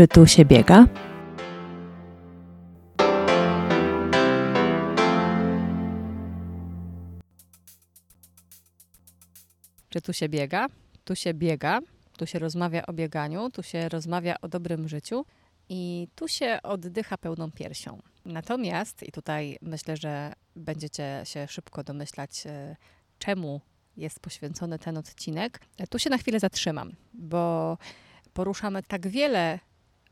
Czy tu się biega? Czy tu się biega? Tu się biega, tu się rozmawia o bieganiu, tu się rozmawia o dobrym życiu i tu się oddycha pełną piersią. Natomiast, i tutaj myślę, że będziecie się szybko domyślać, e, czemu jest poświęcony ten odcinek, e, tu się na chwilę zatrzymam, bo poruszamy tak wiele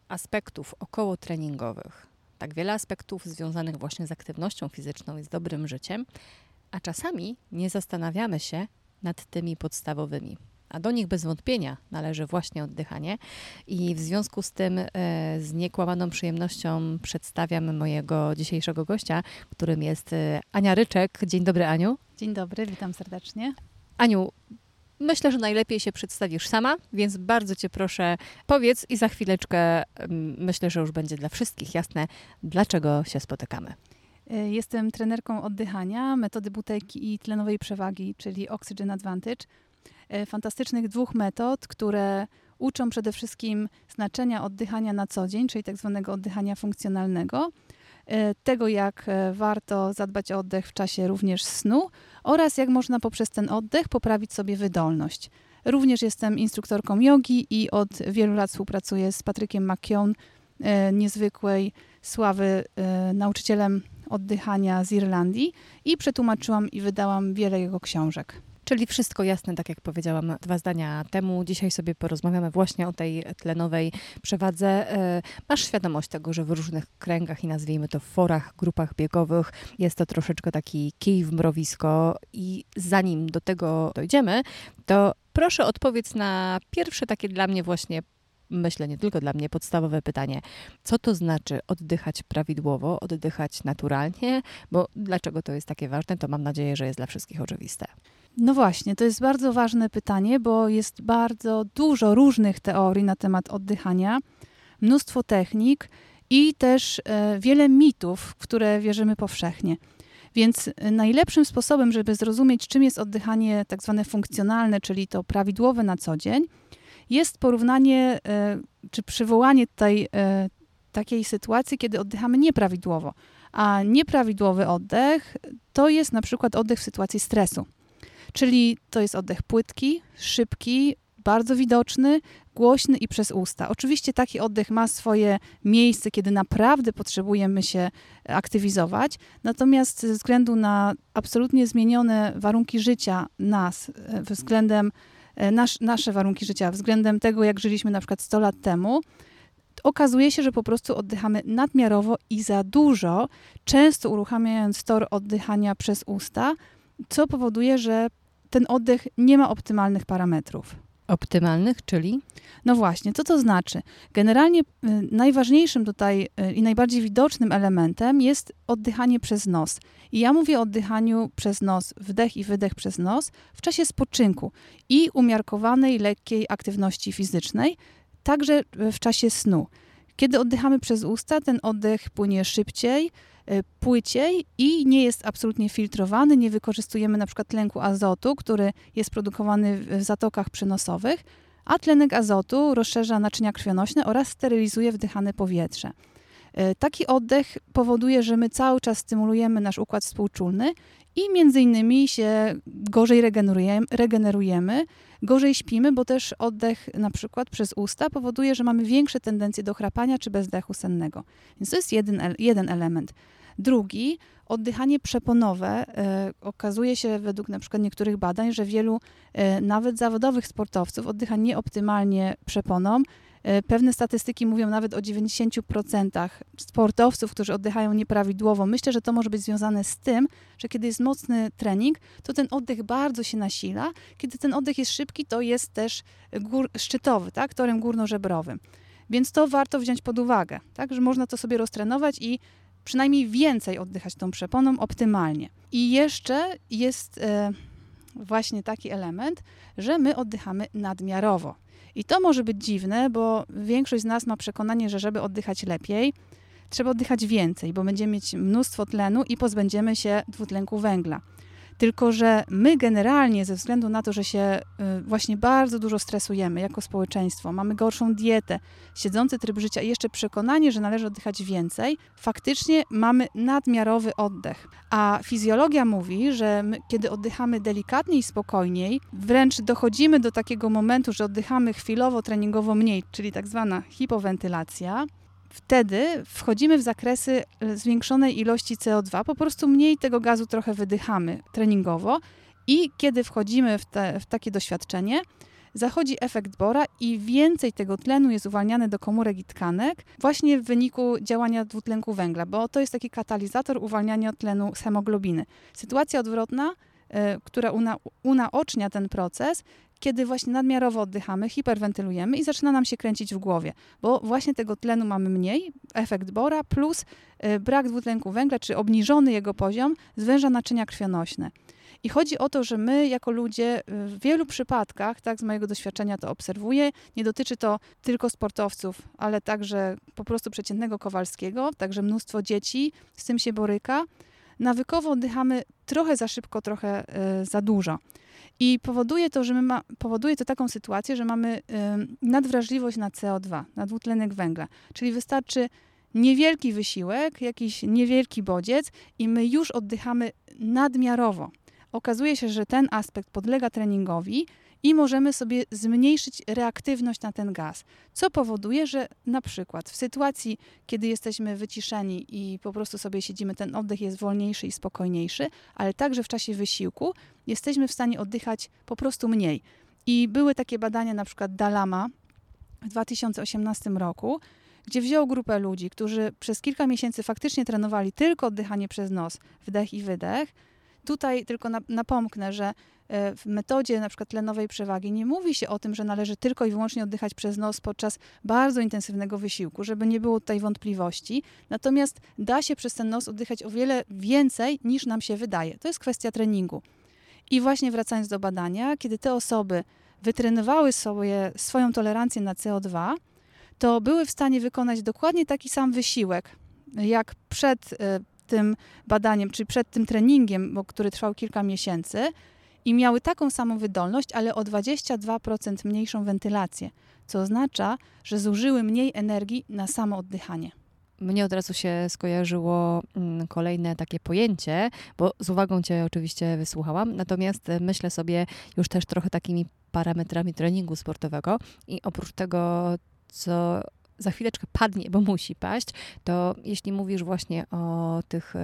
aspektów około treningowych, tak wiele aspektów związanych właśnie z aktywnością fizyczną i z dobrym życiem, a czasami nie zastanawiamy się nad tymi podstawowymi. A do nich bez wątpienia należy właśnie oddychanie. I w związku z tym e, z niekłamaną przyjemnością przedstawiam mojego dzisiejszego gościa, którym jest e, Ania Ryczek. Dzień dobry, Aniu. Dzień dobry, witam serdecznie. Aniu, myślę, że najlepiej się przedstawisz sama, więc bardzo Cię proszę, powiedz i za chwileczkę myślę, że już będzie dla wszystkich jasne, dlaczego się spotykamy. E, jestem trenerką oddychania, metody butelki i tlenowej przewagi, czyli Oxygen Advantage. E, fantastycznych dwóch metod, które uczą przede wszystkim znaczenia oddychania na co dzień, czyli tak zwanego oddychania funkcjonalnego, tego jak warto zadbać o oddech w czasie również snu oraz jak można poprzez ten oddech poprawić sobie wydolność. Również jestem instruktorką jogi i od wielu lat współpracuję z Patrykiem McKeown, niezwykłej sławy nauczycielem oddychania z Irlandii i przetłumaczyłam i wydałam wiele jego książek. Czyli wszystko jasne, tak jak powiedziałam dwa zdania temu. Dzisiaj sobie porozmawiamy właśnie o tej tlenowej przewadze. E, masz świadomość tego, że w różnych kręgach i nazwijmy to forach, grupach biegowych jest to troszeczkę taki kij w mrowisko i zanim do tego dojdziemy, to proszę odpowiedz na pierwsze takie dla mnie właśnie myślę, nie tylko dla mnie, podstawowe pytanie. Co to znaczy oddychać prawidłowo, oddychać naturalnie? Bo dlaczego to jest takie ważne, to mam nadzieję, że jest dla wszystkich oczywiste. No właśnie, to jest bardzo ważne pytanie, bo jest bardzo dużo różnych teorii na temat oddychania, mnóstwo technik i też e, wiele mitów, w które wierzymy powszechnie. Więc e, najlepszym sposobem, żeby zrozumieć, czym jest oddychanie tak zwane funkcjonalne, czyli to prawidłowe na co dzień, jest porównanie e, czy przywołanie e, takiej sytuacji, kiedy oddychamy nieprawidłowo. A nieprawidłowy oddech to jest na przykład oddech w sytuacji stresu. Czyli to jest oddech płytki, szybki, bardzo widoczny, głośny i przez usta. Oczywiście taki oddech ma swoje miejsce, kiedy naprawdę potrzebujemy się aktywizować, natomiast ze względu na absolutnie zmienione warunki życia nas e, względem E, nasz, nasze warunki życia względem tego, jak żyliśmy na przykład 100 lat temu, okazuje się, że po prostu oddychamy nadmiarowo i za dużo, często uruchamiając tor oddychania przez usta, co powoduje, że ten oddech nie ma optymalnych parametrów. Optymalnych, czyli? No właśnie, co to znaczy? Generalnie y, najważniejszym tutaj y, i najbardziej widocznym elementem jest oddychanie przez nos. I ja mówię o oddychaniu przez nos, wdech i wydech przez nos w czasie spoczynku i umiarkowanej, lekkiej aktywności fizycznej, także w czasie snu. Kiedy oddychamy przez usta, ten oddech płynie szybciej, E, płyciej i nie jest absolutnie filtrowany. Nie wykorzystujemy na przykład tlenku azotu, który jest produkowany w zatokach przynosowych, a tlenek azotu rozszerza naczynia krwionośne oraz sterylizuje wdychane powietrze. E, taki oddech powoduje, że my cały czas stymulujemy nasz układ współczulny i między innymi się gorzej regenerujemy, regenerujemy, gorzej śpimy, bo też oddech na przykład przez usta powoduje, że mamy większe tendencje do chrapania czy bezdechu sennego. Więc to jest jeden, jeden element. Drugi, oddychanie przeponowe. E, okazuje się według na przykład niektórych badań, że wielu e, nawet zawodowych sportowców oddycha nieoptymalnie przeponą. E, pewne statystyki mówią nawet o 90% sportowców, którzy oddychają nieprawidłowo. Myślę, że to może być związane z tym, że kiedy jest mocny trening, to ten oddech bardzo się nasila. Kiedy ten oddech jest szybki, to jest też gór, szczytowy, tak, torem górnożebrowym. Więc to warto wziąć pod uwagę, tak, że można to sobie roztrenować i przynajmniej więcej oddychać tą przeponą optymalnie. I jeszcze jest e, właśnie taki element, że my oddychamy nadmiarowo. I to może być dziwne, bo większość z nas ma przekonanie, że żeby oddychać lepiej, trzeba oddychać więcej, bo będziemy mieć mnóstwo tlenu i pozbędziemy się dwutlenku węgla. Tylko, że my generalnie, ze względu na to, że się y, właśnie bardzo dużo stresujemy jako społeczeństwo, mamy gorszą dietę, siedzący tryb życia i jeszcze przekonanie, że należy oddychać więcej, faktycznie mamy nadmiarowy oddech. A fizjologia mówi, że my, kiedy oddychamy delikatniej i spokojniej, wręcz dochodzimy do takiego momentu, że oddychamy chwilowo, treningowo mniej, czyli tak zwana hipowentylacja, wtedy wchodzimy w zakresy zwiększonej ilości CO2, po prostu mniej tego gazu trochę wydychamy treningowo i kiedy wchodzimy w, te, w takie doświadczenie, zachodzi efekt Bora i więcej tego tlenu jest uwalniane do komórek i tkanek właśnie w wyniku działania dwutlenku węgla, bo to jest taki katalizator uwalniania tlenu z hemoglobiny. Sytuacja odwrotna, y, która una, unaocznia ten proces, kiedy właśnie nadmiarowo oddychamy, hiperwentylujemy i zaczyna nam się kręcić w głowie, bo właśnie tego tlenu mamy mniej, efekt Bora, plus y, brak dwutlenku węgla, czy obniżony jego poziom, zwęża naczynia krwionośne. I chodzi o to, że my jako ludzie w wielu przypadkach, tak z mojego doświadczenia to obserwuję, nie dotyczy to tylko sportowców, ale także po prostu przeciętnego Kowalskiego, także mnóstwo dzieci z tym się boryka. Nawykowo oddychamy trochę za szybko, trochę y, za dużo. I powoduje to, że my ma, powoduje to taką sytuację, że mamy y, nadwrażliwość na CO2, na dwutlenek węgla. Czyli wystarczy niewielki wysiłek, jakiś niewielki bodziec i my już oddychamy nadmiarowo. Okazuje się, że ten aspekt podlega treningowi i możemy sobie zmniejszyć reaktywność na ten gaz, co powoduje, że na przykład w sytuacji, kiedy jesteśmy wyciszeni i po prostu sobie siedzimy, ten oddech jest wolniejszy i spokojniejszy, ale także w czasie wysiłku jesteśmy w stanie oddychać po prostu mniej. I były takie badania, na przykład Dalama w 2018 roku, gdzie wziął grupę ludzi, którzy przez kilka miesięcy faktycznie trenowali tylko oddychanie przez nos, wdech i wydech, Tutaj tylko napomknę, że e, w metodzie na przykład tlenowej przewagi nie mówi się o tym, że należy tylko i wyłącznie oddychać przez nos podczas bardzo intensywnego wysiłku, żeby nie było tutaj wątpliwości. Natomiast da się przez ten nos oddychać o wiele więcej niż nam się wydaje. To jest kwestia treningu. I właśnie wracając do badania, kiedy te osoby wytrenowały sobie swoją tolerancję na CO2, to były w stanie wykonać dokładnie taki sam wysiłek, jak przed e, tym badaniem, czyli przed tym treningiem, bo, który trwał kilka miesięcy i miały taką samą wydolność, ale o 22% mniejszą wentylację, co oznacza, że zużyły mniej energii na samo oddychanie. Mnie od razu się skojarzyło mm, kolejne takie pojęcie, bo z uwagą Cię oczywiście wysłuchałam, natomiast myślę sobie już też trochę takimi parametrami treningu sportowego i oprócz tego, co za chwileczkę padnie, bo musi paść, to jeśli mówisz właśnie o tych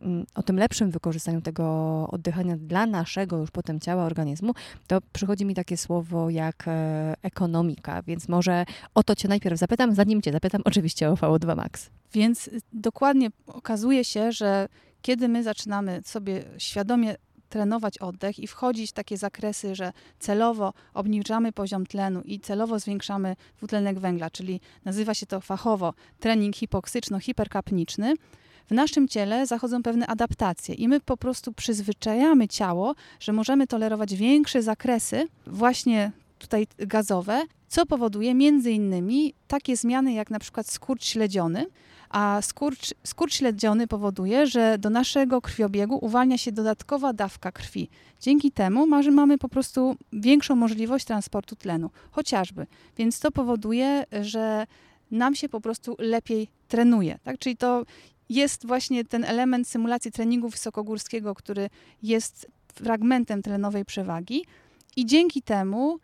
mm, o tym lepszym wykorzystaniu tego oddychania dla naszego już potem ciała, organizmu, to przychodzi mi takie słowo jak e, ekonomika, więc może o to Cię najpierw zapytam, zanim Cię zapytam oczywiście o VO2 Max. Więc dokładnie okazuje się, że kiedy my zaczynamy sobie świadomie trenować oddech i wchodzić w takie zakresy, że celowo obniżamy poziom tlenu i celowo zwiększamy dwutlenek węgla, czyli nazywa się to fachowo trening hipoksyczno-hiperkapniczny, w naszym ciele zachodzą pewne adaptacje i my po prostu przyzwyczajamy ciało, że możemy tolerować większe zakresy właśnie tutaj gazowe, co powoduje między innymi takie zmiany jak na przykład skurcz śledziony, a skurcz, skurcz śledziony powoduje, że do naszego krwiobiegu uwalnia się dodatkowa dawka krwi. Dzięki temu mamy po prostu większą możliwość transportu tlenu, chociażby. Więc to powoduje, że nam się po prostu lepiej trenuje. Tak? Czyli to jest właśnie ten element symulacji treningu wysokogórskiego, który jest fragmentem tlenowej przewagi i dzięki temu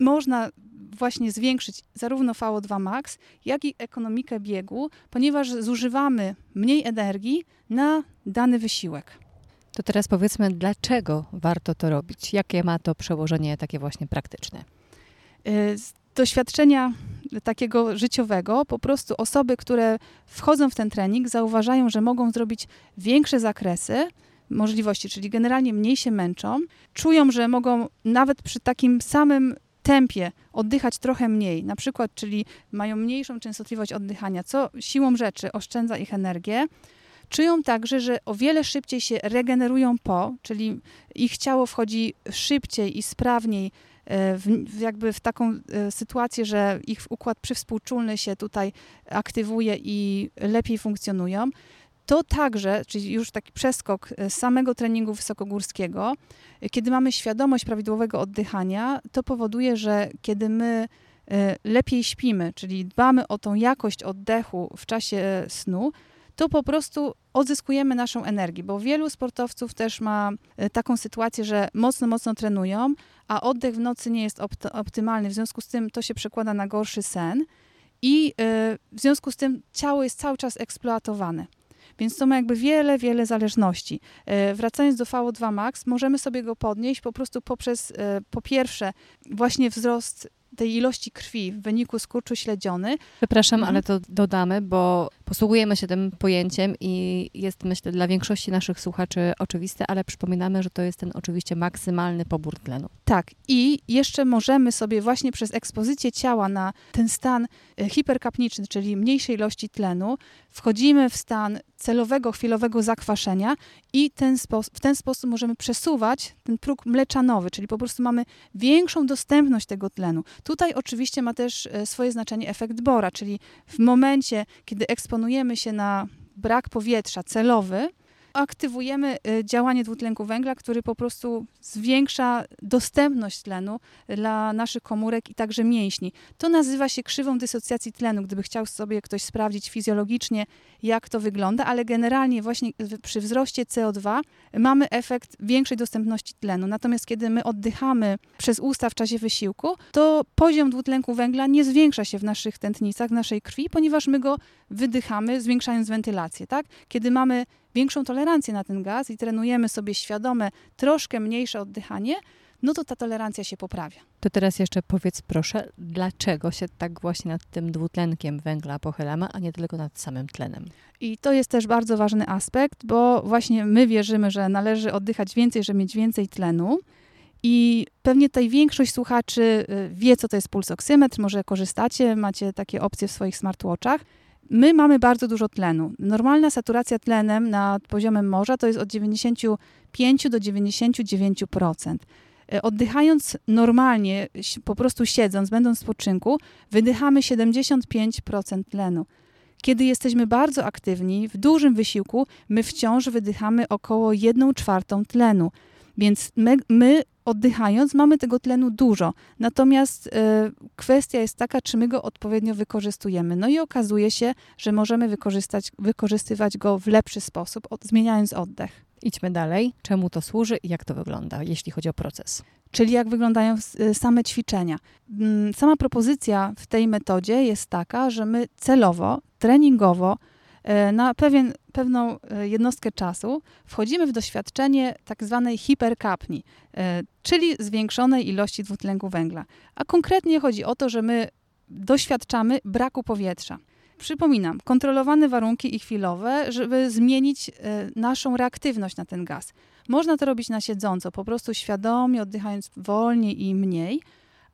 można właśnie zwiększyć zarówno VO2 max, jak i ekonomikę biegu, ponieważ zużywamy mniej energii na dany wysiłek. To teraz powiedzmy, dlaczego warto to robić? Jakie ma to przełożenie takie właśnie praktyczne? Y, z doświadczenia takiego życiowego, po prostu osoby, które wchodzą w ten trening, zauważają, że mogą zrobić większe zakresy, możliwości, czyli generalnie mniej się męczą, czują, że mogą nawet przy takim samym tempie oddychać trochę mniej, na przykład, czyli mają mniejszą częstotliwość oddychania, co siłą rzeczy oszczędza ich energię, czują także, że o wiele szybciej się regenerują po, czyli ich ciało wchodzi szybciej i sprawniej e, w, jakby w taką e, sytuację, że ich układ przywspółczulny się tutaj aktywuje i lepiej funkcjonują. To także, czyli już taki przeskok z samego treningu wysokogórskiego, kiedy mamy świadomość prawidłowego oddychania, to powoduje, że kiedy my lepiej śpimy, czyli dbamy o tą jakość oddechu w czasie snu, to po prostu odzyskujemy naszą energię, bo wielu sportowców też ma e, taką sytuację, że mocno, mocno trenują, a oddech w nocy nie jest optymalny. W związku z tym to się przekłada na gorszy sen i e, w związku z tym ciało jest cały czas eksploatowane. Więc to ma jakby wiele, wiele zależności. E, wracając do VO2 max, możemy sobie go podnieść po prostu poprzez, po pierwsze, właśnie wzrost tej ilości krwi w wyniku skurczu śledziony. Przepraszam, mhm. ale to dodamy, bo posługujemy się tym pojęciem i jest, myślę, dla większości naszych słuchaczy oczywiste, ale przypominamy, że to jest ten oczywiście maksymalny pobór tlenu. Tak, i jeszcze możemy sobie właśnie przez ekspozycję ciała na ten stan e, hiperkapniczny, czyli mniejszej ilości tlenu, wchodzimy w stan celowego, chwilowego zakwaszenia i ten w ten sposób możemy przesuwać ten próg mleczanowy, czyli po prostu mamy większą dostępność tego tlenu. Tutaj oczywiście ma też e, swoje znaczenie efekt Bora, czyli w momencie, kiedy eksponujemy się na brak powietrza celowy, aktywujemy y, działanie dwutlenku węgla, który po prostu zwiększa dostępność tlenu dla naszych komórek i także mięśni. To nazywa się krzywą dysocjacji tlenu, gdyby chciał sobie ktoś sprawdzić fizjologicznie, jak to wygląda, ale generalnie właśnie przy wzroście CO2 mamy efekt większej dostępności tlenu. Natomiast kiedy my oddychamy przez usta w czasie wysiłku, to poziom dwutlenku węgla nie zwiększa się w naszych tętnicach, w naszej krwi, ponieważ my go wydychamy, zwiększając wentylację. Tak? Kiedy mamy większą tolerancję na ten gaz i trenujemy sobie świadome troszkę mniejsze oddychanie, no to ta tolerancja się poprawia. To teraz jeszcze powiedz proszę, dlaczego się tak właśnie nad tym dwutlenkiem węgla pochylamy, a nie tylko nad samym tlenem? I to jest też bardzo ważny aspekt, bo właśnie my wierzymy, że należy oddychać więcej, żeby mieć więcej tlenu. I pewnie tutaj większość słuchaczy y, wie, co to jest pulsoksymetr, może korzystacie, macie takie opcje w swoich smartwatchach. My mamy bardzo dużo tlenu. Normalna saturacja tlenem nad poziomem morza to jest od 95 do 99%. E, oddychając normalnie, po prostu siedząc, będąc w spoczynku, wydychamy 75% tlenu. Kiedy jesteśmy bardzo aktywni, w dużym wysiłku, my wciąż wydychamy około 1 czwartą tlenu. Więc my, my oddychając mamy tego tlenu dużo. Natomiast y, kwestia jest taka, czy my go odpowiednio wykorzystujemy. No i okazuje się, że możemy wykorzystać, wykorzystywać go w lepszy sposób, od, zmieniając oddech. Idźmy dalej. Czemu to służy i jak to wygląda, jeśli chodzi o proces? Czyli jak wyglądają y, same ćwiczenia. Mm, sama propozycja w tej metodzie jest taka, że my celowo, treningowo, na pewien, pewną e, jednostkę czasu wchodzimy w doświadczenie tak zwanej hiperkapni, e, czyli zwiększonej ilości dwutlenku węgla. A konkretnie chodzi o to, że my doświadczamy braku powietrza. Przypominam, kontrolowane warunki i chwilowe, żeby zmienić naszą reaktywność na ten gaz. Można to robić na siedząco, po prostu świadomie oddychając wolniej i mniej,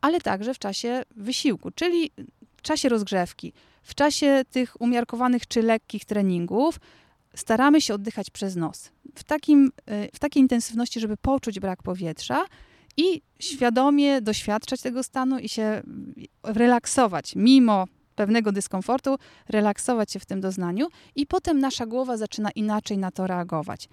ale także w czasie wysiłku, czyli w czasie rozgrzewki. W czasie tych umiarkowanych czy lekkich treningów staramy się oddychać przez nos. W, takim, e, w takiej intensywności, żeby poczuć brak powietrza i świadomie doświadczać tego stanu i się relaksować, mimo pewnego dyskomfortu, relaksować się w tym doznaniu, i potem nasza głowa zaczyna inaczej na to reagować.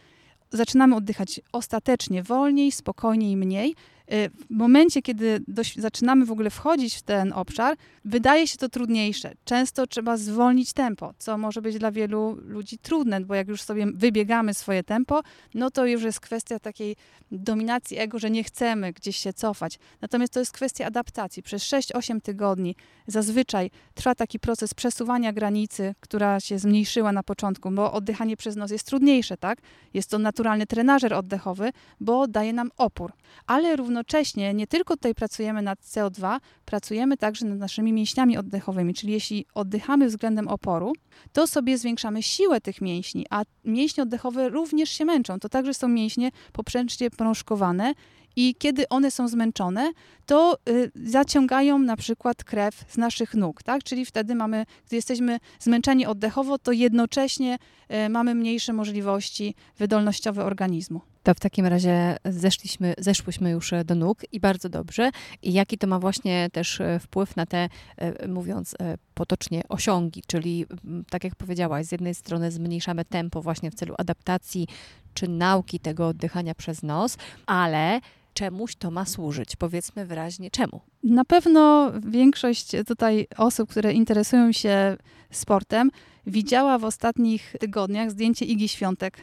Zaczynamy oddychać ostatecznie wolniej, spokojniej, mniej, Y, w momencie, kiedy zaczynamy w ogóle wchodzić w ten obszar, wydaje się to trudniejsze. Często trzeba zwolnić tempo, co może być dla wielu ludzi trudne, bo jak już sobie wybiegamy swoje tempo, no to już jest kwestia takiej dominacji ego, że nie chcemy gdzieś się cofać. Natomiast to jest kwestia adaptacji. Przez 6-8 tygodni zazwyczaj trwa taki proces przesuwania granicy, która się zmniejszyła na początku, bo oddychanie przez nos jest trudniejsze, tak? Jest to naturalny trenażer oddechowy, bo daje nam opór. Ale równo równocześnie nie tylko tutaj pracujemy nad CO2, pracujemy także nad naszymi mięśniami oddechowymi, czyli jeśli oddychamy względem oporu, to sobie zwiększamy siłę tych mięśni, a mięśnie oddechowe również się męczą. To także są mięśnie poprzecznie prążkowane i kiedy one są zmęczone, to y, zaciągają na przykład krew z naszych nóg, tak? Czyli wtedy mamy, gdy jesteśmy zmęczeni oddechowo, to jednocześnie y, mamy mniejsze możliwości wydolnościowe organizmu. To w takim razie zeszliśmy, zeszłyśmy już do nóg i bardzo dobrze. I jaki to ma właśnie też e, wpływ na te, e, mówiąc e, potocznie, osiągi, czyli tak jak powiedziałaś, z jednej strony zmniejszamy tempo właśnie w celu adaptacji czy nauki tego oddychania przez nos, ale czemuś to ma służyć? Powiedzmy wyraźnie, czemu? Na pewno większość tutaj osób, które interesują się sportem, widziała w ostatnich tygodniach zdjęcie Igi Świątek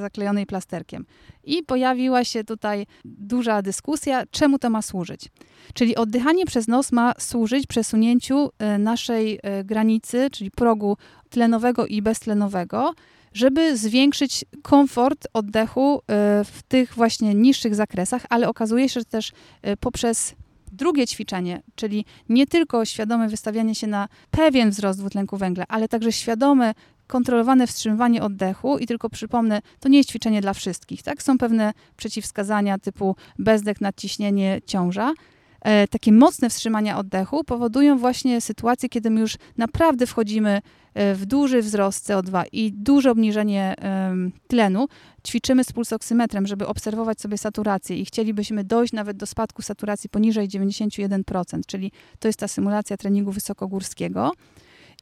zaklejonej plasterkiem. I pojawiła się tutaj duża dyskusja, czemu to ma służyć. Czyli oddychanie przez nos ma służyć przesunięciu e, naszej e, granicy, czyli progu tlenowego i beztlenowego, żeby zwiększyć komfort oddechu e, w tych właśnie niższych zakresach, ale okazuje się, że też poprzez drugie ćwiczenie, czyli nie tylko świadome wystawianie się na pewien wzrost dwutlenku węgla, ale także świadome kontrolowane wstrzymywanie oddechu i tylko przypomnę, to nie jest ćwiczenie dla wszystkich, tak? Są pewne przeciwwskazania typu bezdech, nadciśnienie, ciąża. E, takie mocne wstrzymania oddechu powodują właśnie sytuację, kiedy my już naprawdę wchodzimy e, w duży wzrost CO2 i duże obniżenie tlenu. Ćwiczymy z pulsoksymetrem, żeby obserwować sobie saturację i chcielibyśmy dojść nawet do spadku saturacji poniżej 91%, czyli to jest ta symulacja treningu wysokogórskiego.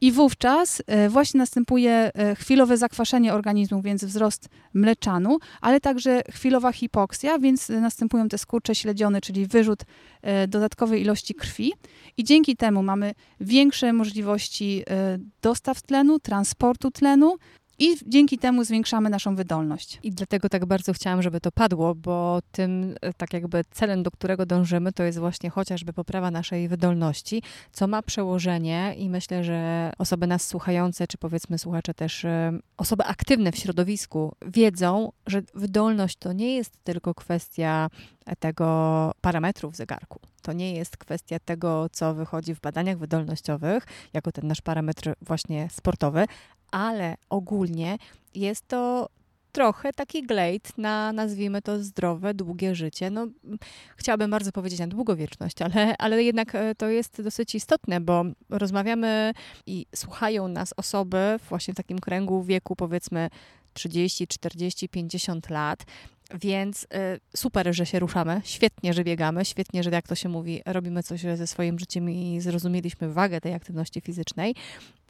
I wówczas e, właśnie następuje e, chwilowe zakwaszenie organizmu, więc wzrost mleczanu, ale także chwilowa hipoksja, więc następują te skurcze śledzione, czyli wyrzut e, dodatkowej ilości krwi. I dzięki temu mamy większe możliwości dostaw tlenu, transportu tlenu, i dzięki temu zwiększamy naszą wydolność. I dlatego tak bardzo chciałam, żeby to padło, bo tym e, tak jakby celem, do którego dążymy, to jest właśnie chociażby poprawa naszej wydolności, co ma przełożenie i myślę, że osoby nas słuchające, czy powiedzmy słuchacze też, e, osoby aktywne w środowisku wiedzą, że wydolność to nie jest tylko kwestia tego parametru w zegarku. To nie jest kwestia tego, co wychodzi w badaniach wydolnościowych, jako ten nasz parametr właśnie sportowy, ale ogólnie jest to trochę taki glejt na, nazwijmy to, zdrowe, długie życie. No, chciałabym bardzo powiedzieć na długowieczność, ale, ale jednak e, to jest dosyć istotne, bo rozmawiamy i słuchają nas osoby właśnie w takim kręgu wieku, powiedzmy 30, 40, 50 lat, więc y, super, że się ruszamy, świetnie, że biegamy, świetnie, że jak to się mówi, robimy coś ze swoim życiem i zrozumieliśmy wagę tej aktywności fizycznej,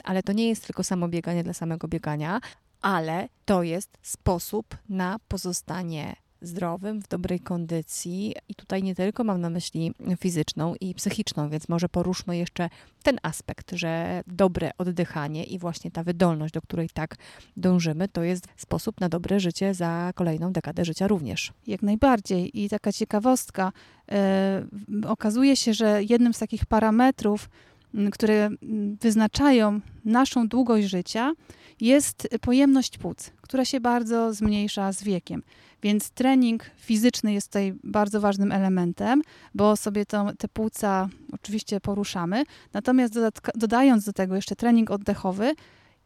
ale to nie jest tylko samo bieganie dla samego biegania, ale to jest sposób na pozostanie zdrowym, w dobrej kondycji. I tutaj nie tylko mam na myśli fizyczną i psychiczną, więc może poruszmy jeszcze ten aspekt, że dobre oddychanie i właśnie ta wydolność, do której tak dążymy, to jest sposób na dobre życie za kolejną dekadę życia również. Jak najbardziej. I taka ciekawostka. Yy, okazuje się, że jednym z takich parametrów, które wyznaczają naszą długość życia, jest pojemność płuc, która się bardzo zmniejsza z wiekiem. Więc trening fizyczny jest tutaj bardzo ważnym elementem, bo sobie to, te płuca oczywiście poruszamy. Natomiast dodając do tego jeszcze trening oddechowy,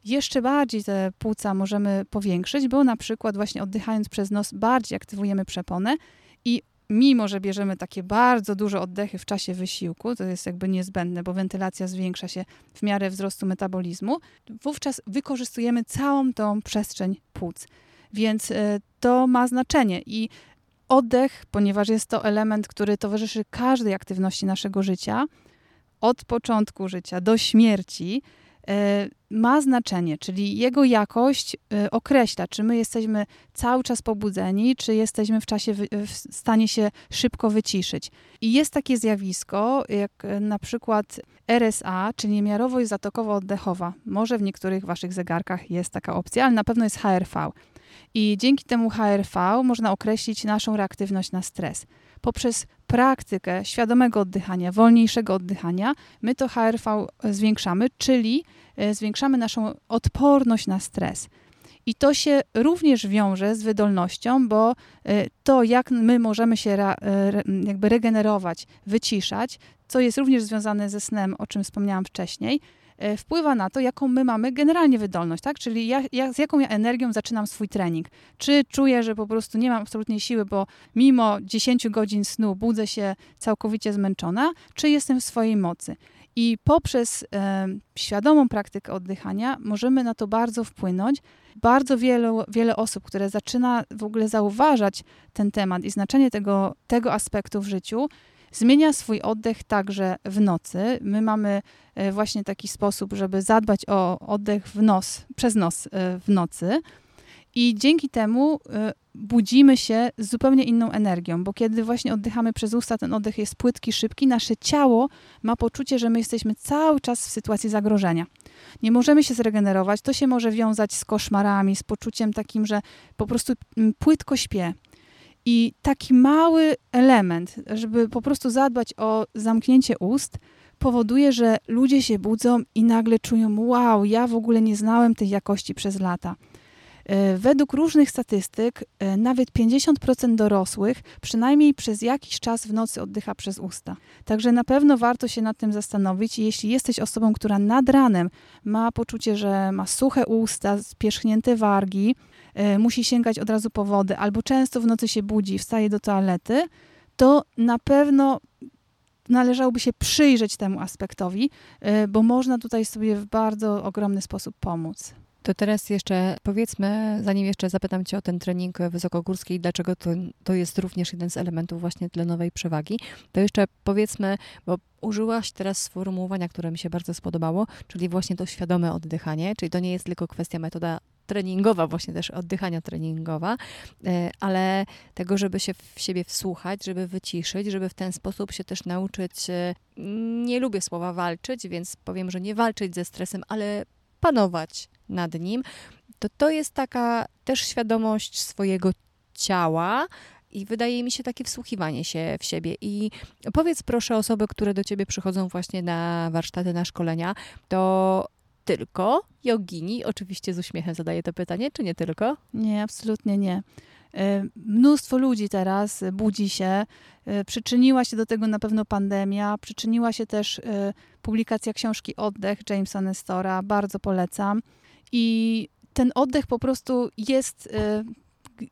jeszcze bardziej te płuca możemy powiększyć, bo na przykład właśnie oddychając przez nos bardziej aktywujemy przeponę i mimo, że bierzemy takie bardzo duże oddechy w czasie wysiłku, to jest jakby niezbędne, bo wentylacja zwiększa się w miarę wzrostu metabolizmu, wówczas wykorzystujemy całą tą przestrzeń płuc. Więc e, to ma znaczenie i oddech, ponieważ jest to element, który towarzyszy każdej aktywności naszego życia, od początku życia do śmierci, e, ma znaczenie, czyli jego jakość e, określa, czy my jesteśmy cały czas pobudzeni, czy jesteśmy w czasie w stanie się szybko wyciszyć. I jest takie zjawisko, jak na przykład RSA, czyli miarowość zatokowo-oddechowa. Może w niektórych waszych zegarkach jest taka opcja, ale na pewno jest HRV. I dzięki temu HRV można określić naszą reaktywność na stres. Poprzez praktykę świadomego oddychania, wolniejszego oddychania, my to HRV zwiększamy, czyli e, zwiększamy naszą odporność na stres. I to się również wiąże z wydolnością, bo e, to, jak my możemy się e, jakby regenerować, wyciszać, co jest również związane ze snem, o czym wspomniałam wcześniej, wpływa na to, jaką my mamy generalnie wydolność, tak? Czyli ja, ja, z jaką ja energią zaczynam swój trening. Czy czuję, że po prostu nie mam absolutnie siły, bo mimo 10 godzin snu budzę się całkowicie zmęczona, czy jestem w swojej mocy. I poprzez e, świadomą praktykę oddychania możemy na to bardzo wpłynąć. Bardzo wiele, wiele osób, które zaczyna w ogóle zauważać ten temat i znaczenie tego, tego aspektu w życiu, zmienia swój oddech także w nocy. My mamy e, właśnie taki sposób, żeby zadbać o oddech w nos, przez nos e, w nocy. I dzięki temu e, budzimy się z zupełnie inną energią, bo kiedy właśnie oddychamy przez usta, ten oddech jest płytki, szybki, nasze ciało ma poczucie, że my jesteśmy cały czas w sytuacji zagrożenia. Nie możemy się zregenerować, to się może wiązać z koszmarami, z poczuciem takim, że po prostu mm, płytko śpię. I taki mały element, żeby po prostu zadbać o zamknięcie ust, powoduje, że ludzie się budzą i nagle czują: Wow, ja w ogóle nie znałem tej jakości przez lata. E, według różnych statystyk, e, nawet 50% dorosłych przynajmniej przez jakiś czas w nocy oddycha przez usta. Także na pewno warto się nad tym zastanowić. Jeśli jesteś osobą, która nad ranem ma poczucie, że ma suche usta, spierzchnięte wargi, musi sięgać od razu po wodę, albo często w nocy się budzi, wstaje do toalety, to na pewno należałoby się przyjrzeć temu aspektowi, bo można tutaj sobie w bardzo ogromny sposób pomóc. To teraz jeszcze powiedzmy, zanim jeszcze zapytam Cię o ten trening wysokogórski i dlaczego to, to jest również jeden z elementów właśnie tlenowej przewagi, to jeszcze powiedzmy, bo użyłaś teraz sformułowania, które mi się bardzo spodobało, czyli właśnie to świadome oddychanie, czyli to nie jest tylko kwestia metoda treningowa, właśnie też oddychania treningowa, e, ale tego, żeby się w siebie wsłuchać, żeby wyciszyć, żeby w ten sposób się też nauczyć, e, nie lubię słowa walczyć, więc powiem, że nie walczyć ze stresem, ale panować nad nim, to to jest taka też świadomość swojego ciała, i wydaje mi się takie wsłuchiwanie się w siebie. I powiedz proszę osoby, które do ciebie przychodzą właśnie na warsztaty, na szkolenia, to tylko jogini, oczywiście z uśmiechem zadaję to pytanie, czy nie tylko? Nie, absolutnie nie. E, mnóstwo ludzi teraz budzi się. E, przyczyniła się do tego na pewno pandemia, przyczyniła się też e, publikacja książki Oddech Jamesa Nestora. Bardzo polecam. I ten oddech po prostu jest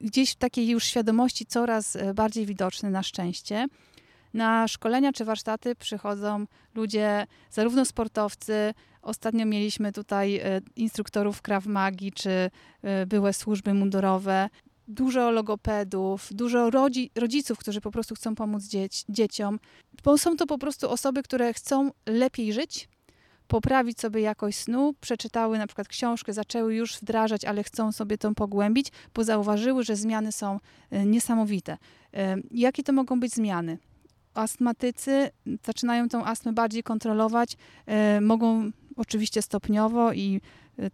gdzieś w takiej już świadomości coraz bardziej widoczny na szczęście. Na szkolenia czy warsztaty przychodzą ludzie, zarówno sportowcy, ostatnio mieliśmy tutaj instruktorów Krav Magi, czy były służby mundurowe, dużo logopedów, dużo rodzi, rodziców, którzy po prostu chcą pomóc dzieci, dzieciom, bo są to po prostu osoby, które chcą lepiej żyć, poprawić sobie jakość snu, przeczytały na przykład książkę, zaczęły już wdrażać, ale chcą sobie to pogłębić, bo zauważyły, że zmiany są e, niesamowite. E, jakie to mogą być zmiany? Astmatycy zaczynają tą astmę bardziej kontrolować, e, mogą oczywiście stopniowo i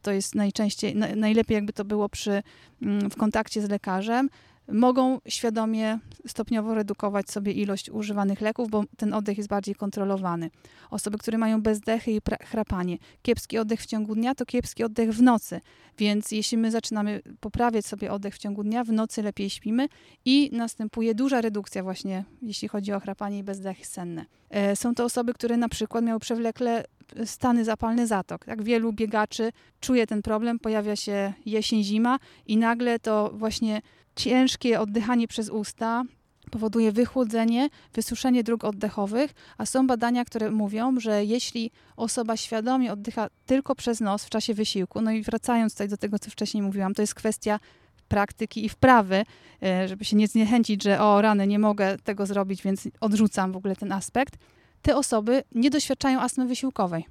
to jest najczęściej, najlepiej jakby to było przy, mm, w kontakcie z lekarzem, mogą świadomie stopniowo redukować sobie ilość używanych leków, bo ten oddech jest bardziej kontrolowany. Osoby, które mają bezdechy i chrapanie. Kiepski oddech w ciągu dnia to kiepski oddech w nocy, więc jeśli my zaczynamy poprawiać sobie oddech w ciągu dnia, w nocy lepiej śpimy i następuje duża redukcja właśnie, jeśli chodzi o chrapanie i bezdechy senne. E, są to osoby, które na przykład miały przewlekle stany zapalne zatok. Jak wielu biegaczy czuje ten problem, pojawia się jesień, zima i nagle to właśnie ciężkie oddychanie przez usta powoduje wychłodzenie, wysuszenie dróg oddechowych, a są badania, które mówią, że jeśli osoba świadomie oddycha tylko przez nos w czasie wysiłku, no i wracając tutaj do tego, co wcześniej mówiłam, to jest kwestia praktyki i wprawy, e, żeby się nie zniechęcić, że o rany, nie mogę tego zrobić, więc odrzucam w ogóle ten aspekt, te osoby nie doświadczają astmy wysiłkowej.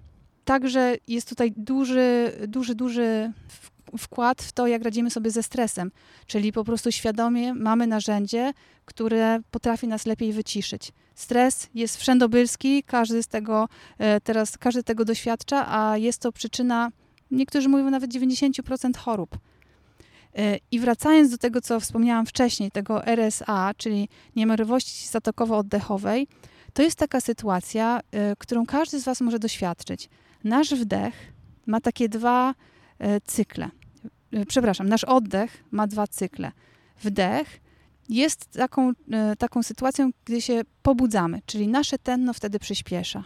Także jest tutaj duży, duży, duży wkład w to, jak radzimy sobie ze stresem, czyli po prostu świadomie mamy narzędzie, które potrafi nas lepiej wyciszyć. Stres jest wszędobylski, każdy z tego e, teraz, każdy tego doświadcza, a jest to przyczyna, niektórzy mówią nawet 90% chorób. E, I wracając do tego, co wspomniałam wcześniej, tego RSA, czyli niemorowości zatokowo-oddechowej, to jest taka sytuacja, y, którą każdy z Was może doświadczyć. Nasz wdech ma takie dwa cykle. Y, przepraszam, nasz oddech ma dwa cykle. Wdech jest taką, taką sytuacją, gdy się pobudzamy, czyli nasze tenno wtedy przyspiesza.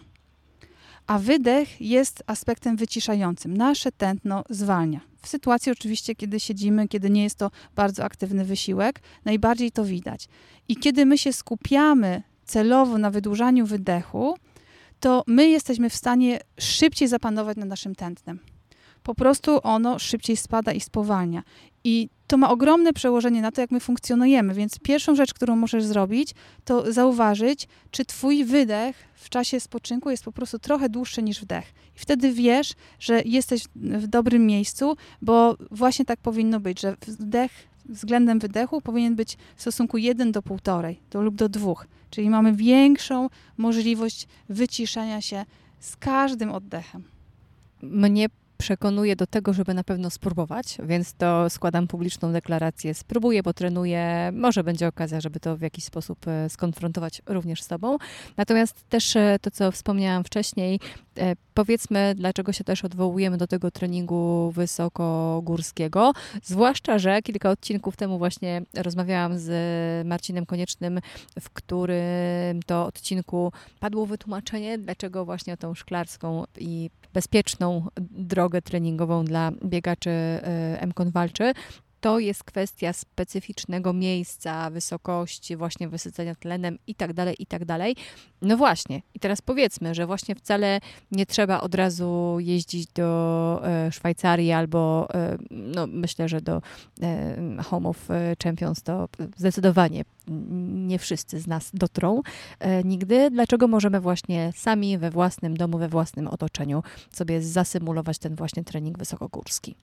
a wydech jest aspektem wyciszającym. Nasze tętno zwalnia. W sytuacji oczywiście, kiedy siedzimy, kiedy nie jest to bardzo aktywny wysiłek, najbardziej to widać. I kiedy my się skupiamy celowo na wydłużaniu wydechu, to my jesteśmy w stanie szybciej zapanować nad naszym tętnem. Po prostu ono szybciej spada i spowalnia. I to ma ogromne przełożenie na to, jak my funkcjonujemy. Więc pierwszą rzecz, którą możesz zrobić, to zauważyć, czy twój wydech w czasie spoczynku jest po prostu trochę dłuższy niż wdech. I wtedy wiesz, że jesteś w dobrym miejscu, bo właśnie tak powinno być, że wdech względem wydechu powinien być w stosunku 1 do 1,5 do, lub do 2. Czyli mamy większą możliwość wyciszenia się z każdym oddechem. Mnie przekonuje do tego, żeby na pewno spróbować, więc to składam publiczną deklarację. Spróbuję, potrenuję. Może będzie okazja, żeby to w jakiś sposób e, skonfrontować również z Tobą. Natomiast też e, to, co wspomniałam wcześniej, e, powiedzmy, dlaczego się też odwołujemy do tego treningu wysokogórskiego. Zwłaszcza, że kilka odcinków temu właśnie rozmawiałam z Marcinem Koniecznym, w którym to odcinku padło wytłumaczenie, dlaczego właśnie tą szklarską i bezpieczną drogę treningową dla biegaczy e, MKON walczy, to jest kwestia specyficznego miejsca, wysokości, właśnie wysycenia tlenem i tak dalej, i tak dalej. No właśnie, i teraz powiedzmy, że właśnie wcale nie trzeba od razu jeździć do e, Szwajcarii albo, e, no myślę, że do Home of Champions. To zdecydowanie nie wszyscy z nas dotrą nigdy. Dlaczego możemy właśnie sami we własnym domu, we własnym otoczeniu sobie zasymulować ten właśnie trening wysokogórski?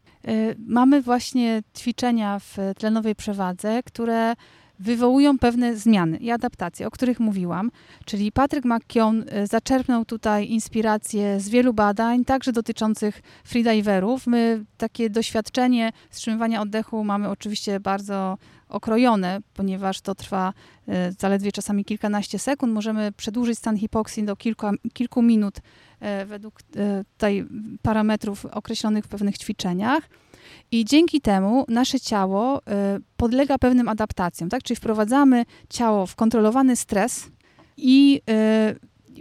Mamy właśnie ćwiczenia w tlenowej przewadze, które wywołują pewne zmiany i adaptacje, o których mówiłam. Czyli Patryk McKeown y, zaczerpnął tutaj inspirację z wielu badań, także dotyczących freediverów. My takie doświadczenie wstrzymywania oddechu mamy oczywiście bardzo okrojone, ponieważ to trwa y, zaledwie czasami kilkanaście sekund. Możemy przedłużyć stan hipoksji do kilku, kilku minut y, według tutaj parametrów określonych w pewnych ćwiczeniach. I dzięki temu nasze ciało podlega pewnym adaptacjom, tak? Czyli wprowadzamy ciało w kontrolowany stres i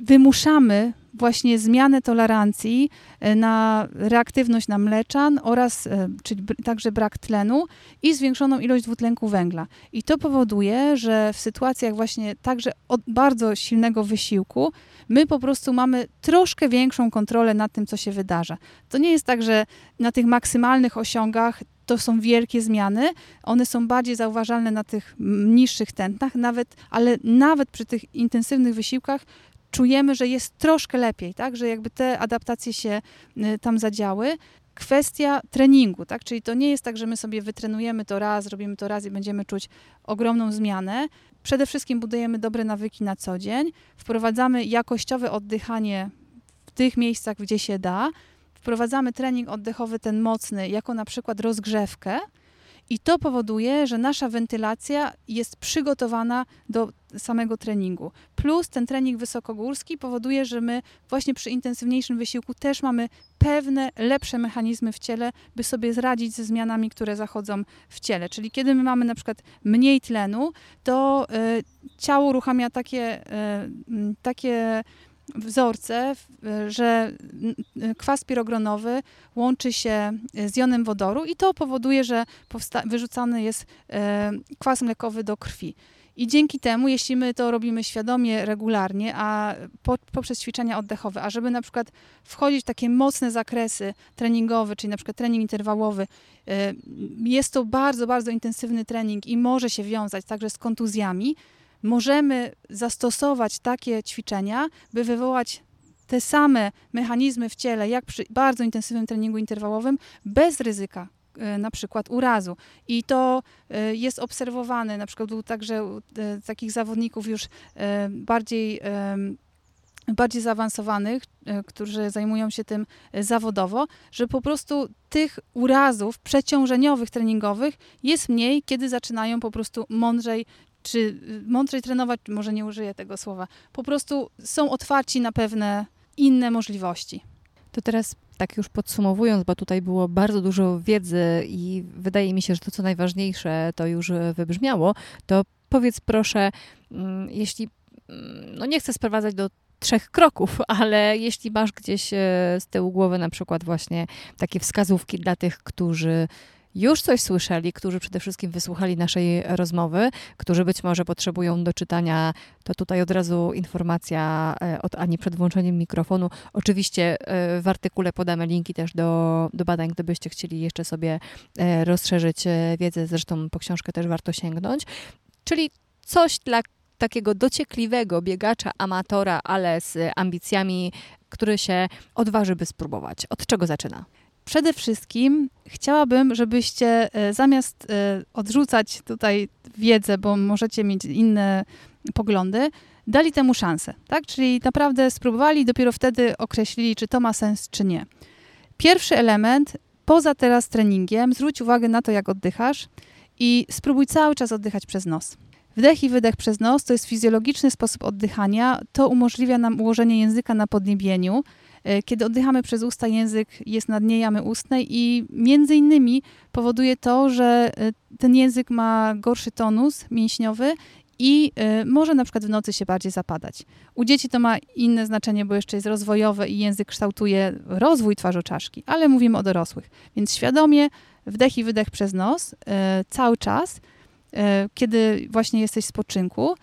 wymuszamy właśnie zmianę tolerancji e, na reaktywność na mleczan oraz, e, czyli także brak tlenu i zwiększoną ilość dwutlenku węgla. I to powoduje, że w sytuacjach właśnie także od bardzo silnego wysiłku my po prostu mamy troszkę większą kontrolę nad tym, co się wydarza. To nie jest tak, że na tych maksymalnych osiągach to są wielkie zmiany. One są bardziej zauważalne na tych niższych tętnach, nawet, ale nawet przy tych intensywnych wysiłkach czujemy, że jest troszkę lepiej, tak? że jakby te adaptacje się y, tam zadziały. Kwestia treningu, tak? czyli to nie jest tak, że my sobie wytrenujemy to raz, robimy to raz i będziemy czuć ogromną zmianę. Przede wszystkim budujemy dobre nawyki na co dzień, wprowadzamy jakościowe oddychanie w tych miejscach, gdzie się da, wprowadzamy trening oddechowy ten mocny, jako na przykład rozgrzewkę, i to powoduje, że nasza wentylacja jest przygotowana do samego treningu. Plus ten trening wysokogórski powoduje, że my właśnie przy intensywniejszym wysiłku też mamy pewne lepsze mechanizmy w ciele, by sobie zradzić ze zmianami, które zachodzą w ciele. Czyli kiedy my mamy na przykład mniej tlenu, to y, ciało uruchamia takie, y, takie wzorce, że kwas pirogronowy łączy się z jonem wodoru i to powoduje, że wyrzucany jest kwas mlekowy do krwi. I dzięki temu, jeśli my to robimy świadomie, regularnie, a po, poprzez ćwiczenia oddechowe, a żeby na przykład wchodzić w takie mocne zakresy treningowe, czyli na przykład trening interwałowy, e, jest to bardzo, bardzo intensywny trening i może się wiązać także z kontuzjami, możemy zastosować takie ćwiczenia, by wywołać te same mechanizmy w ciele, jak przy bardzo intensywnym treningu interwałowym, bez ryzyka na przykład urazu. I to e, jest obserwowane na przykład u także u e, takich zawodników już bardziej bardziej zaawansowanych, którzy zajmują się tym zawodowo, że po prostu tych urazów przeciążeniowych treningowych jest mniej, kiedy zaczynają po prostu mądrzej czy mądrzej trenować, może nie użyję tego słowa, po prostu są otwarci na pewne inne możliwości. To teraz tak już podsumowując, bo tutaj było bardzo dużo wiedzy i wydaje mi się, że to co najważniejsze to już wybrzmiało, to powiedz proszę, mm, jeśli mm, no nie chcę sprowadzać do trzech kroków, ale jeśli masz gdzieś e, z tyłu głowy na przykład właśnie takie wskazówki dla tych, którzy już coś słyszeli, którzy przede wszystkim wysłuchali naszej rozmowy, którzy być może potrzebują do czytania, to tutaj od razu informacja e, od Ani przed włączeniem mikrofonu. Oczywiście e, w artykule podamy linki też do, do badań, gdybyście chcieli jeszcze sobie e, rozszerzyć wiedzę, zresztą po książkę też warto sięgnąć. Czyli coś dla takiego dociekliwego biegacza, amatora, ale z ambicjami, który się odważy, by spróbować. Od czego zaczyna? Przede wszystkim chciałabym, żebyście e, zamiast e, odrzucać tutaj wiedzę, bo możecie mieć inne poglądy, dali temu szansę, tak? Czyli naprawdę spróbowali, dopiero wtedy określili, czy to ma sens, czy nie. Pierwszy element, poza teraz treningiem, zwróć uwagę na to, jak oddychasz i spróbuj cały czas oddychać przez nos. Wdech i wydech przez nos to jest fizjologiczny sposób oddychania. To umożliwia nam ułożenie języka na podniebieniu, kiedy oddychamy przez usta, język jest na dnie jamy ustnej i między innymi powoduje to, że e, ten język ma gorszy tonus mięśniowy i y, może na przykład w nocy się bardziej zapadać. U dzieci to ma inne znaczenie, bo jeszcze jest rozwojowe i język kształtuje rozwój twarzoczaszki, ale mówimy o dorosłych. Więc świadomie wdech i wydech przez nos cały czas, kiedy właśnie jesteś w spoczynku,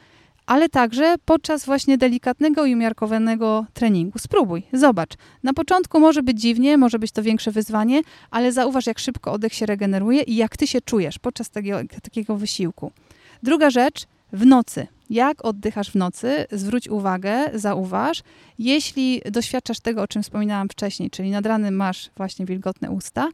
ale także podczas właśnie delikatnego i umiarkowanego treningu. Spróbuj, zobacz. Na początku może być dziwnie, może być to większe wyzwanie, ale zauważ, jak szybko oddech się regeneruje i jak ty się czujesz podczas takiego, takiego wysiłku. Druga rzecz, w nocy. Jak oddychasz w nocy? Zwróć uwagę, zauważ. Jeśli doświadczasz tego, o czym wspominałam wcześniej, czyli nad ranem masz właśnie wilgotne usta,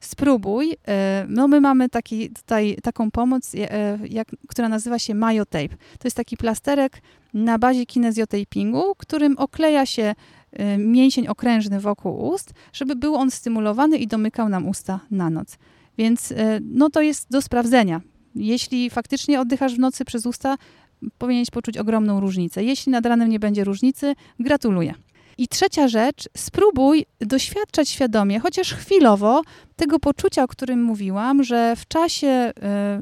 spróbuj. E, no my mamy taki, tutaj taką pomoc, e, jak, która nazywa się Myotape. To jest taki plasterek na bazie kinezjotapingu, którym okleja się e, mięsień okrężny wokół ust, żeby był on stymulowany i domykał nam usta na noc. Więc no to jest do sprawdzenia. Jeśli faktycznie oddychasz w nocy przez usta, powinieneś poczuć ogromną różnicę. Jeśli nad ranem nie będzie różnicy, gratuluję. I trzecia rzecz, spróbuj doświadczać świadomie, chociaż chwilowo, tego poczucia, o którym mówiłam, że w czasie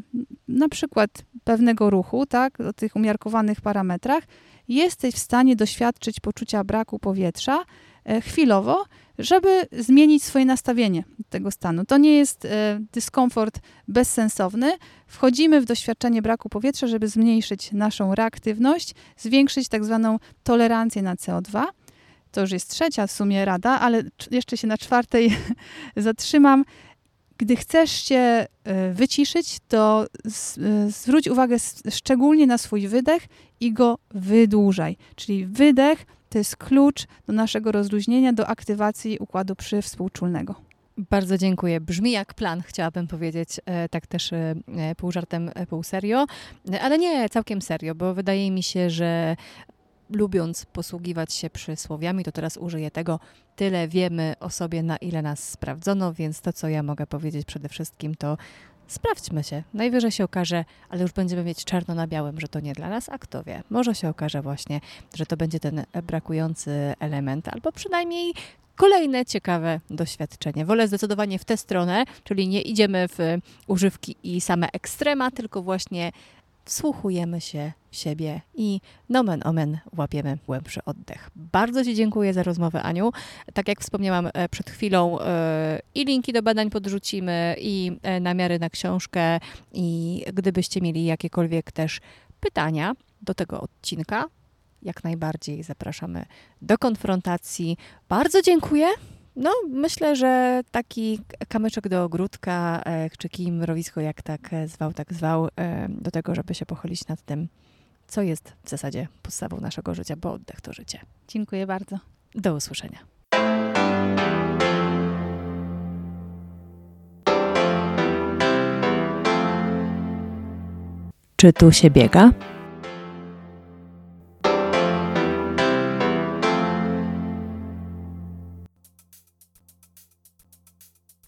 y, na przykład pewnego ruchu, tak, o tych umiarkowanych parametrach, jesteś w stanie doświadczyć poczucia braku powietrza y, chwilowo, żeby zmienić swoje nastawienie tego stanu. To nie jest y, dyskomfort bezsensowny. Wchodzimy w doświadczenie braku powietrza, żeby zmniejszyć naszą reaktywność, zwiększyć tak zwaną tolerancję na CO2 to już jest trzecia w sumie rada, ale jeszcze się na czwartej zatrzymam. Gdy chcesz się e, wyciszyć, to e, zwróć uwagę szczególnie na swój wydech i go wydłużaj. Czyli wydech to jest klucz do naszego rozluźnienia, do aktywacji układu przywspółczulnego. Bardzo dziękuję. Brzmi jak plan, chciałabym powiedzieć, e, tak też pół żartem, pół serio, ale nie całkiem serio, bo wydaje mi się, że lubiąc posługiwać się przysłowiami, to teraz użyję tego. Tyle wiemy o sobie, na ile nas sprawdzono, więc to, co ja mogę powiedzieć przede wszystkim, to sprawdźmy się. Najwyżej się okaże, ale już będziemy mieć czarno na białym, że to nie dla nas, a kto wie. Może się okaże właśnie, że to będzie ten brakujący element, albo przynajmniej kolejne ciekawe doświadczenie. Wolę zdecydowanie w tę stronę, czyli nie idziemy w używki i same ekstrema, tylko właśnie wsłuchujemy się w siebie i nomen omen łapiemy głębszy oddech. Bardzo Ci dziękuję za rozmowę, Aniu. Tak jak wspomniałam e, przed chwilą, e, i linki do badań podrzucimy, i e, namiary na książkę, i gdybyście mieli jakiekolwiek też pytania do tego odcinka, jak najbardziej zapraszamy do konfrontacji. Bardzo dziękuję. No, myślę, że taki kamyczek do ogródka, e, czy kij mrowisko, jak tak e, zwał, tak zwał, e, do tego, żeby się pochylić nad tym, co jest w zasadzie podstawą naszego życia, bo oddech to życie. Dziękuję bardzo. Do usłyszenia. Czy tu się biega?